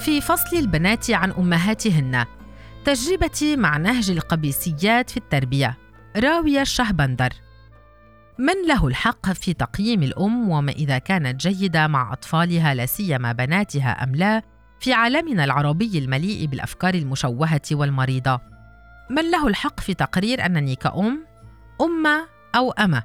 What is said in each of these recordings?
في فصل البنات عن أمهاتهن. تجربتي مع نهج القبيسيات في التربية. راوية الشهبندر. من له الحق في تقييم الأم وما إذا كانت جيدة مع أطفالها لا سيما بناتها أم لا في عالمنا العربي المليء بالأفكار المشوهة والمريضة. من له الحق في تقرير أنني كأم أمة أو أمة.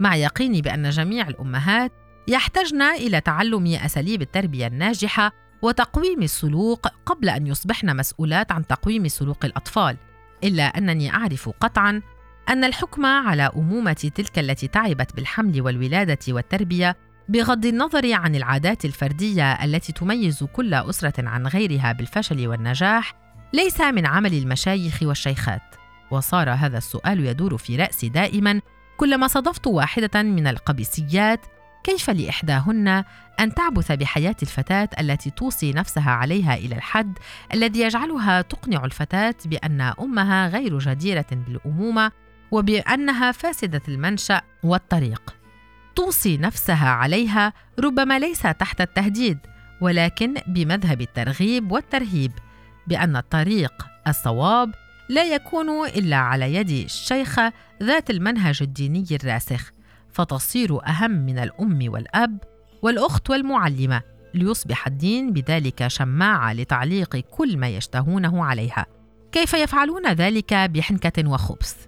مع يقيني بأن جميع الأمهات يحتجن إلى تعلم أساليب التربية الناجحة وتقويم السلوك قبل أن يصبحن مسؤولات عن تقويم سلوك الأطفال إلا أنني أعرف قطعاً أن الحكم على أمومة تلك التي تعبت بالحمل والولادة والتربية بغض النظر عن العادات الفردية التي تميز كل أسرة عن غيرها بالفشل والنجاح ليس من عمل المشايخ والشيخات. وصار هذا السؤال يدور في رأسي دائما كلما صادفت واحدة من القبيسيات كيف لإحداهن أن تعبث بحياة الفتاة التي توصي نفسها عليها إلى الحد الذي يجعلها تقنع الفتاة بأن أمها غير جديرة بالأمومة وبأنها فاسدة المنشأ والطريق. توصي نفسها عليها ربما ليس تحت التهديد ولكن بمذهب الترغيب والترهيب بأن الطريق الصواب لا يكون إلا على يد الشيخة ذات المنهج الديني الراسخ فتصير أهم من الأم والأب والأخت والمعلمة ليصبح الدين بذلك شماعة لتعليق كل ما يشتهونه عليها. كيف يفعلون ذلك بحنكة وخبث؟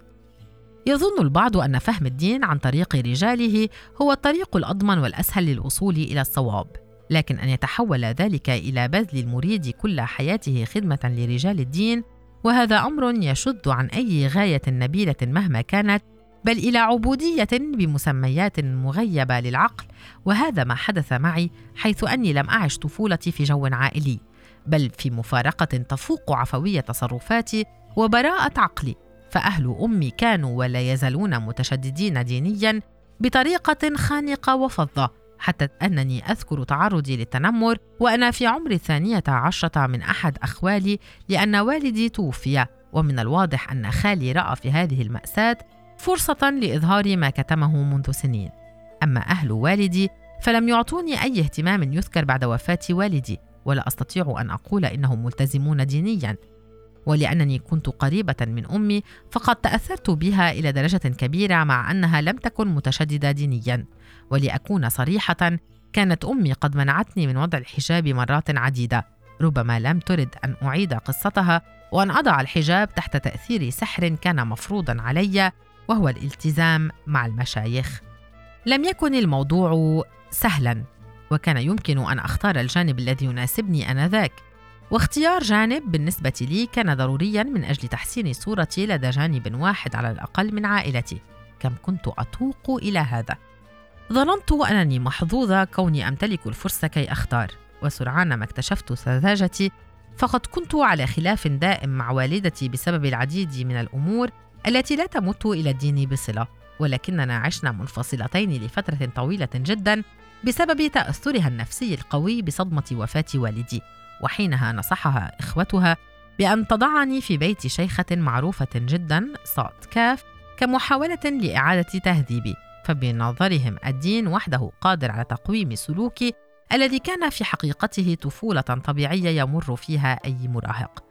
يظن البعض أن فهم الدين عن طريق رجاله هو الطريق الأضمن والأسهل للوصول إلى الصواب لكن أن يتحول ذلك إلى بذل المريد كل حياته خدمة لرجال الدين وهذا أمر يشد عن أي غاية نبيلة مهما كانت بل إلى عبودية بمسميات مغيبة للعقل وهذا ما حدث معي حيث أني لم أعش طفولتي في جو عائلي بل في مفارقة تفوق عفوية تصرفاتي وبراءة عقلي فأهل أمي كانوا ولا يزالون متشددين دينيا بطريقة خانقة وفظة حتى أنني أذكر تعرضي للتنمر وأنا في عمر الثانية عشرة من أحد أخوالي لأن والدي توفي ومن الواضح أن خالي رأى في هذه المأساة فرصة لإظهار ما كتمه منذ سنين. أما أهل والدي فلم يعطوني أي اهتمام يذكر بعد وفاة والدي ولا أستطيع أن أقول إنهم ملتزمون دينيا. ولأنني كنت قريبة من أمي فقد تأثرت بها إلى درجة كبيرة مع أنها لم تكن متشددة دينيا. ولأكون صريحة كانت أمي قد منعتني من وضع الحجاب مرات عديدة. ربما لم ترد أن أعيد قصتها وأن أضع الحجاب تحت تأثير سحر كان مفروضا علي. وهو الالتزام مع المشايخ. لم يكن الموضوع سهلا وكان يمكن أن أختار الجانب الذي يناسبني آنذاك. واختيار جانب بالنسبة لي كان ضروريا من أجل تحسين صورتي لدى جانب واحد على الأقل من عائلتي كم كنت أتوق إلى هذا. ظننت أنني محظوظة كوني أمتلك الفرصة كي أختار وسرعان ما اكتشفت سذاجتي فقد كنت على خلاف دائم مع والدتي بسبب العديد من الأمور التي لا تمت إلى الدين بصلة ولكننا عشنا منفصلتين لفترة طويلة جدا بسبب تأثرها النفسي القوي بصدمة وفاة والدي وحينها نصحها إخوتها بأن تضعني في بيت شيخة معروفة جدا صاد كاف كمحاولة لإعادة تهذيبي فبنظرهم الدين وحده قادر على تقويم سلوكي الذي كان في حقيقته طفولة طبيعية يمر فيها أي مراهق.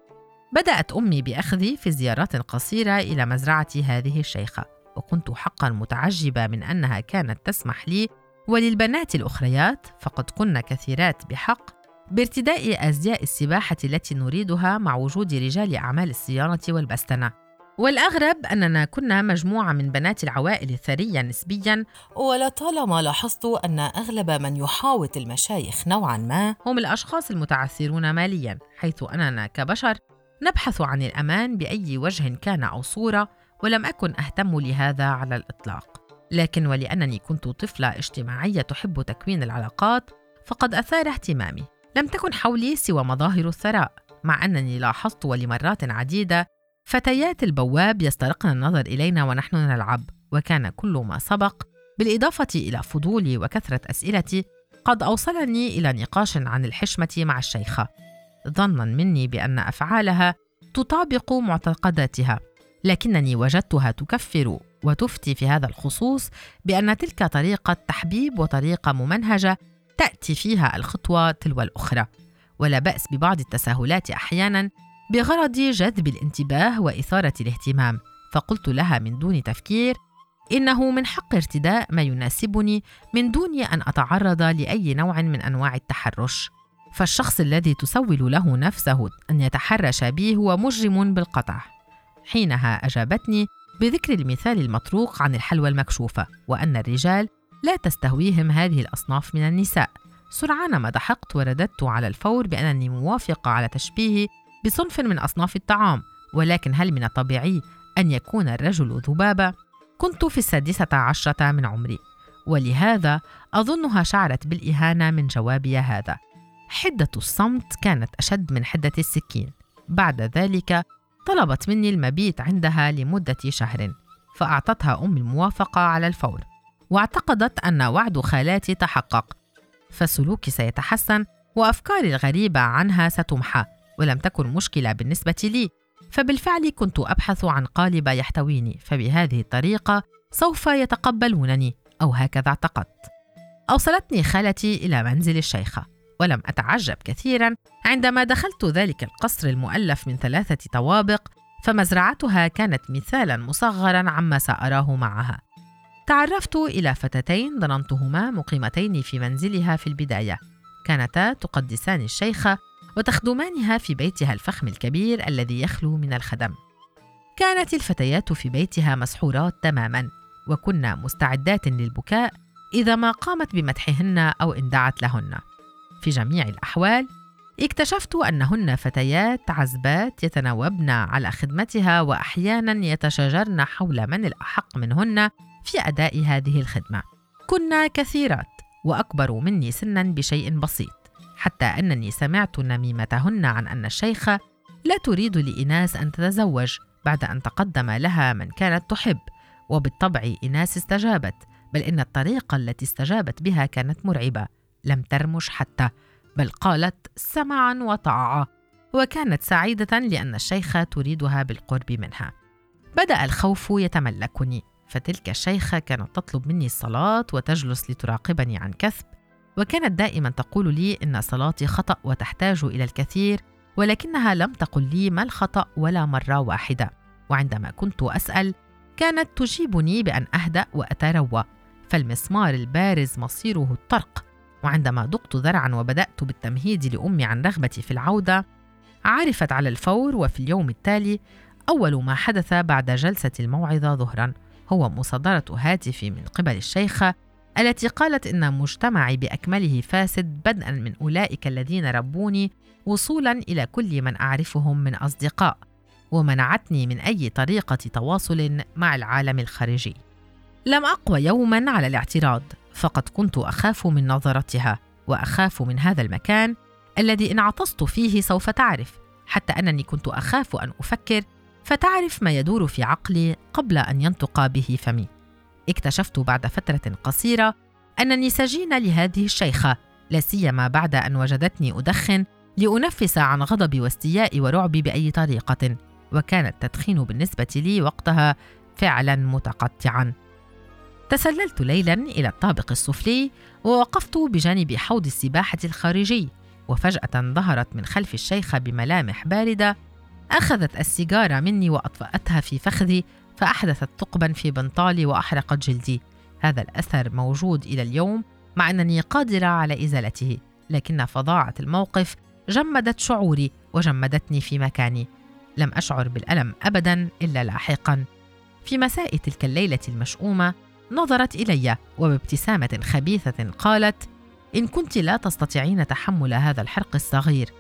بدأت أمي بأخذي في زيارات قصيرة إلى مزرعة هذه الشيخة، وكنت حقا متعجبة من أنها كانت تسمح لي وللبنات الأخريات فقد كن كثيرات بحق بارتداء أزياء السباحة التي نريدها مع وجود رجال أعمال الصيانة والبستنة. والأغرب أننا كنا مجموعة من بنات العوائل الثرية نسبياً. ولطالما لاحظت أن أغلب من يحاوط المشايخ نوعاً ما هم الأشخاص المتعثرون مالياً حيث أننا كبشر نبحث عن الأمان بأي وجه كان أو صورة ولم أكن أهتم لهذا على الإطلاق. لكن ولأنني كنت طفلة اجتماعية تحب تكوين العلاقات فقد أثار اهتمامي. لم تكن حولي سوى مظاهر الثراء مع أنني لاحظت ولمرات عديدة فتيات البواب يسترقن النظر إلينا ونحن نلعب وكان كل ما سبق بالإضافة إلى فضولي وكثرة أسئلتي قد أوصلني إلى نقاش عن الحشمة مع الشيخة. ظنا مني بأن أفعالها تطابق معتقداتها لكنني وجدتها تكفر وتفتي في هذا الخصوص بأن تلك طريقة تحبيب وطريقة ممنهجة تأتي فيها الخطوة تلو الأخرى. ولا بأس ببعض التساهلات أحيانا بغرض جذب الانتباه وإثارة الاهتمام. فقلت لها من دون تفكير إنه من حق ارتداء ما يناسبني من دون أن أتعرض لأي نوع من أنواع التحرش. فالشخص الذي تسول له نفسه أن يتحرش بي هو مجرم بالقطع. حينها أجابتني بذكر المثال المطروق عن الحلوى المكشوفة وأن الرجال لا تستهويهم هذه الأصناف من النساء. سرعان ما ضحكت ورددت على الفور بأنني موافقة على تشبيهي بصنف من أصناف الطعام. ولكن هل من الطبيعي أن يكون الرجل ذبابة؟ كنت في السادسة عشرة من عمري. ولهذا أظنها شعرت بالإهانة من جوابي هذا. حدة الصمت كانت أشد من حدة السكين. بعد ذلك طلبت مني المبيت عندها لمدة شهر فأعطتها أم الموافقة على الفور واعتقدت أن وعد خالاتي تحقق فسلوكي سيتحسن وأفكاري الغريبة عنها ستمحى ولم تكن مشكلة بالنسبة لي فبالفعل كنت أبحث عن قالب يحتويني فبهذه الطريقة سوف يتقبلونني أو هكذا اعتقدت. أوصلتني خالتي إلى منزل الشيخة. ولم أتعجب كثيرا. عندما دخلت ذلك القصر المؤلف من ثلاثة طوابق فمزرعتها كانت مثالا مصغرا عما سأراه معها. تعرفت إلى فتاتين ظننتهما مقيمتين في منزلها في البداية. كانتا تقدسان الشيخة وتخدمانها في بيتها الفخم الكبير الذي يخلو من الخدم. كانت الفتيات في بيتها مسحورات تماما وكنا مستعدات للبكاء إذا ما قامت بمدحهن أو إن دعت لهن. في جميع الأحوال اكتشفت أنهن فتيات عزبات يتناوبن على خدمتها واحيانا يتشاجرن حول من الأحق منهن في أداء هذه الخدمة. كنا كثيرات وأكبر مني سنا بشيء بسيط حتى أنني سمعت نميمتهن عن أن الشيخه لا تريد لإناس أن تتزوج بعد أن تقدم لها من كانت تحب وبالطبع إناس استجابت بل إن الطريقة التي استجابت بها كانت مرعبة. لم ترمش حتى بل قالت سمعا وطاعة وكانت سعيدة لأن الشيخة تريدها بالقرب منها. بدأ الخوف يتملكني فتلك الشيخة كانت تطلب مني الصلاة وتجلس لتراقبني عن كثب وكانت دائما تقول لي إن صلاتي خطأ وتحتاج إلى الكثير ولكنها لم تقل لي ما الخطأ ولا مرة واحدة. وعندما كنت أسأل كانت تجيبني بأن أهدأ وأتروى فالمسمار البارز مصيره الطرق. وعندما ذقت ذرعا وبدأت بالتمهيد لأمي عن رغبتي في العودة عرفت على الفور وفي اليوم التالي أول ما حدث بعد جلسة الموعظة ظهرا. هو مصادرة هاتفي من قبل الشيخة التي قالت إن مجتمعي بأكمله فاسد بدءا من أولئك الذين ربوني وصولا إلى كل من أعرفهم من أصدقاء ومنعتني من أي طريقة تواصل مع العالم الخارجي. لم أقوى يوما على الاعتراض. فقد كنت أخاف من نظرتها وأخاف من هذا المكان الذي إن عطست فيه سوف تعرف. حتى أنني كنت أخاف أن أفكر فتعرف ما يدور في عقلي قبل أن ينطق به فمي. اكتشفت بعد فترة قصيرة أنني سجينة لهذه الشيخة لا سيما بعد أن وجدتني أدخن لأنفس عن غضبي واستيائي ورعبي بأي طريقة وكان التدخين بالنسبة لي وقتها فعلا متقطعا. تسللت ليلا إلى الطابق السفلي ووقفت بجانب حوض السباحة الخارجي وفجأة ظهرت من خلف الشيخة بملامح باردة أخذت السيجارة مني وأطفأتها في فخذي فأحدثت ثقبا في بنطالي وأحرقت جلدي. هذا الأثر موجود إلى اليوم مع أنني قادرة على إزالته لكن فظاعة الموقف جمدت شعوري وجمدتني في مكاني. لم أشعر بالألم أبدا إلا لاحقا. في مساء تلك الليلة المشؤومة نظرت إلي وبابتسامة خبيثة قالت إن كنت لا تستطيعين تحمل هذا الحرق الصغير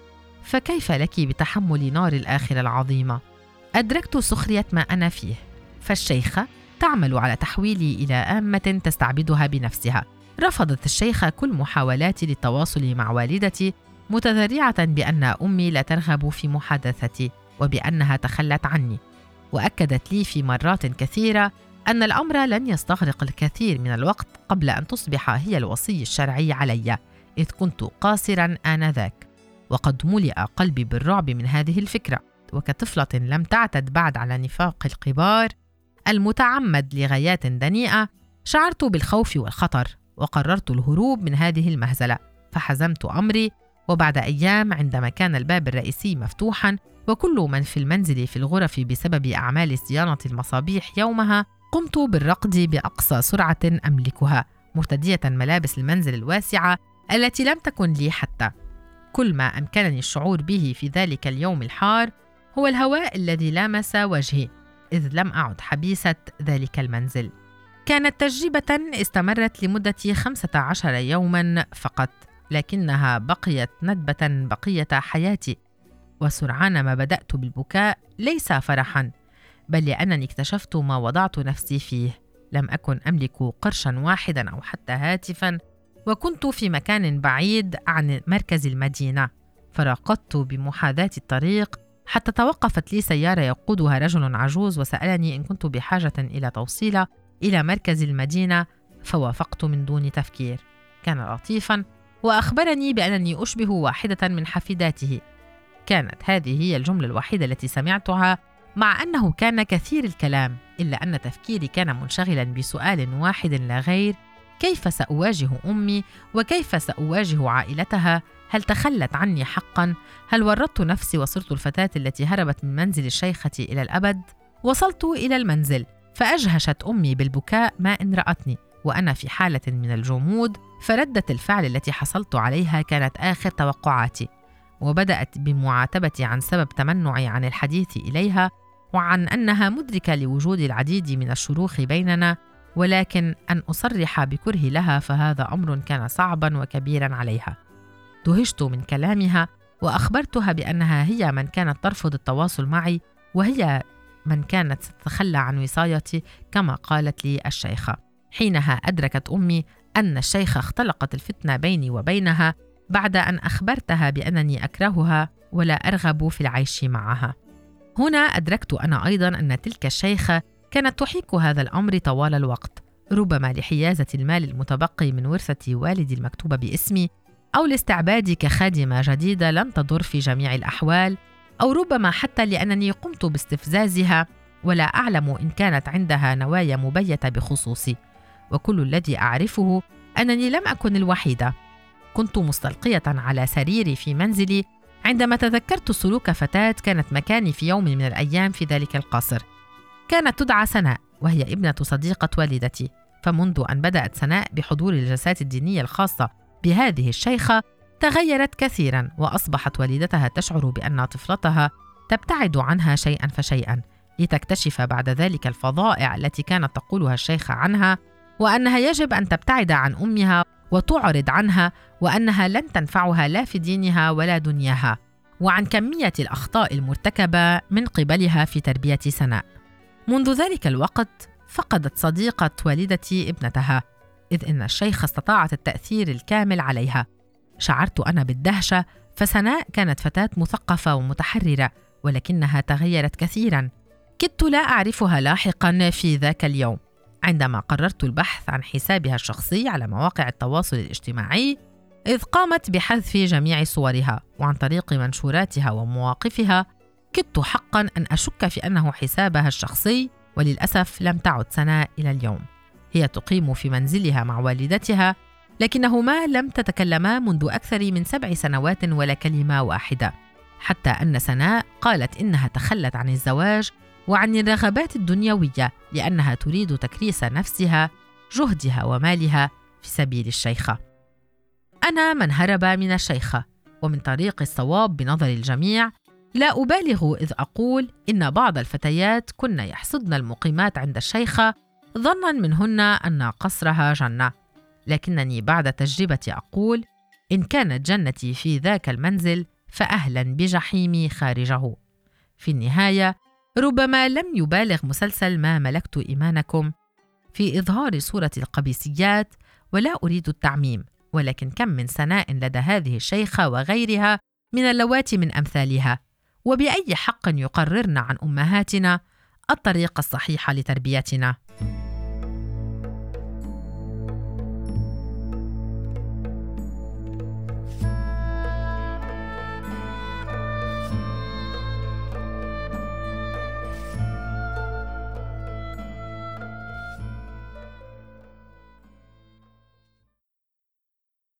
فكيف لك بتحمل نار الآخرة العظيمة؟ أدركت سخرية ما أنا فيه فالشيخة تعمل على تحويلي إلى آمة تستعبدها بنفسها رفضت الشيخة كل محاولاتي للتواصل مع والدتي متذرعة بأن أمي لا ترغب في محادثتي وبأنها تخلت عني وأكدت لي في مرات كثيرة أن الأمر لن يستغرق الكثير من الوقت قبل أن تصبح هي الوصي الشرعي علي إذ كنت قاصرا آنذاك. وقد ملئ قلبي بالرعب من هذه الفكرة. وكطفلة لم تعتد بعد على نفاق الكبار المتعمد لغايات دنيئة شعرت بالخوف والخطر وقررت الهروب من هذه المهزلة. فحزمت أمري وبعد أيام عندما كان الباب الرئيسي مفتوحا وكل من في المنزل في الغرف بسبب أعمال صيانة المصابيح يومها قمت بالرقد بأقصى سرعة أملكها مرتدية ملابس المنزل الواسعة التي لم تكن لي حتى. كل ما أمكنني الشعور به في ذلك اليوم الحار هو الهواء الذي لامس وجهي إذ لم أعد حبيسة ذلك المنزل. كانت تجربة استمرت لمدة 15 يوما فقط لكنها بقيت ندبة بقية حياتي. وسرعان ما بدأت بالبكاء ليس فرحا. بل لأنني اكتشفت ما وضعت نفسي فيه. لم أكن أملك قرشا واحدا أو حتى هاتفا وكنت في مكان بعيد عن مركز المدينة. فراقدت بمحاذاة الطريق حتى توقفت لي سيارة يقودها رجل عجوز وسألني إن كنت بحاجة إلى توصيلة إلى مركز المدينة فوافقت من دون تفكير. كان لطيفا وأخبرني بأنني أشبه واحدة من حفيداته. كانت هذه هي الجملة الوحيدة التي سمعتها مع أنه كان كثير الكلام إلا أن تفكيري كان منشغلا بسؤال واحد لا غير كيف سأواجه أمي وكيف سأواجه عائلتها؟ هل تخلت عني حقا؟ هل ورطت نفسي وصرت الفتاة التي هربت من منزل الشيخة إلى الأبد؟ وصلت إلى المنزل فأجهشت أمي بالبكاء ما إن رأتني وأنا في حالة من الجمود فردة الفعل التي حصلت عليها كانت آخر توقعاتي. وبدأت بمعاتبتي عن سبب تمنعي عن الحديث إليها وعن أنها مدركة لوجود العديد من الشروخ بيننا ولكن أن أصرح بكره لها فهذا أمر كان صعبا وكبيرا عليها. دهشت من كلامها وأخبرتها بأنها هي من كانت ترفض التواصل معي وهي من كانت ستتخلى عن وصايتي كما قالت لي الشيخة. حينها أدركت أمي أن الشيخة اختلقت الفتنة بيني وبينها بعد أن أخبرتها بأنني أكرهها ولا أرغب في العيش معها. هنا أدركت أنا أيضا أن تلك الشيخة كانت تحيك هذا الأمر طوال الوقت ربما لحيازة المال المتبقي من ورثة والدي المكتوبة باسمي أو لاستعبادي كخادمة جديدة لن تضر في جميع الأحوال أو ربما حتى لأنني قمت باستفزازها ولا أعلم إن كانت عندها نوايا مبيتة بخصوصي. وكل الذي أعرفه أنني لم أكن الوحيدة. كنت مستلقية على سريري في منزلي عندما تذكرت سلوك فتاة كانت مكاني في يوم من الأيام في ذلك القصر. كانت تدعى سناء وهي ابنة صديقة والدتي. فمنذ أن بدأت سناء بحضور الجلسات الدينية الخاصة بهذه الشيخة تغيرت كثيرا وأصبحت والدتها تشعر بأن طفلتها تبتعد عنها شيئا فشيئا لتكتشف بعد ذلك الفظائع التي كانت تقولها الشيخة عنها وأنها يجب أن تبتعد عن أمها وتعرض عنها وأنها لن تنفعها لا في دينها ولا دنياها وعن كمية الأخطاء المرتكبة من قبلها في تربية سناء. منذ ذلك الوقت فقدت صديقة والدتي ابنتها إذ إن الشيخ استطاعت التأثير الكامل عليها. شعرت أنا بالدهشة فسناء كانت فتاة مثقفة ومتحررة ولكنها تغيرت كثيرا. كدت لا أعرفها لاحقا في ذاك اليوم. عندما قررت البحث عن حسابها الشخصي على مواقع التواصل الاجتماعي إذ قامت بحذف جميع صورها وعن طريق منشوراتها ومواقفها كدت حقا أن أشك في أنه حسابها الشخصي وللأسف لم تعد سناء إلى اليوم. هي تقيم في منزلها مع والدتها لكنهما لم تتكلما منذ أكثر من سبع سنوات ولا كلمة واحدة. حتى أن سناء قالت إنها تخلت عن الزواج وعن الرغبات الدنيوية لأنها تريد تكريس نفسها جهدها ومالها في سبيل الشيخة. أنا من هرب من الشيخة ومن طريق الصواب بنظر الجميع لا أبالغ إذ أقول إن بعض الفتيات كن يحسدن المقيمات عند الشيخة ظنا منهن أن قصرها جنة. لكنني بعد تجربة أقول إن كانت جنتي في ذاك المنزل فأهلا بجحيمي خارجه. في النهاية ربما لم يبالغ مسلسل ما ملكت إيمانكم. في إظهار صورة القبيسيات ولا أريد التعميم ولكن كم من سناء لدى هذه الشيخة وغيرها من اللواتي من أمثالها. وبأي حق يقررن عن أمهاتنا الطريق الصحيح لتربيتنا؟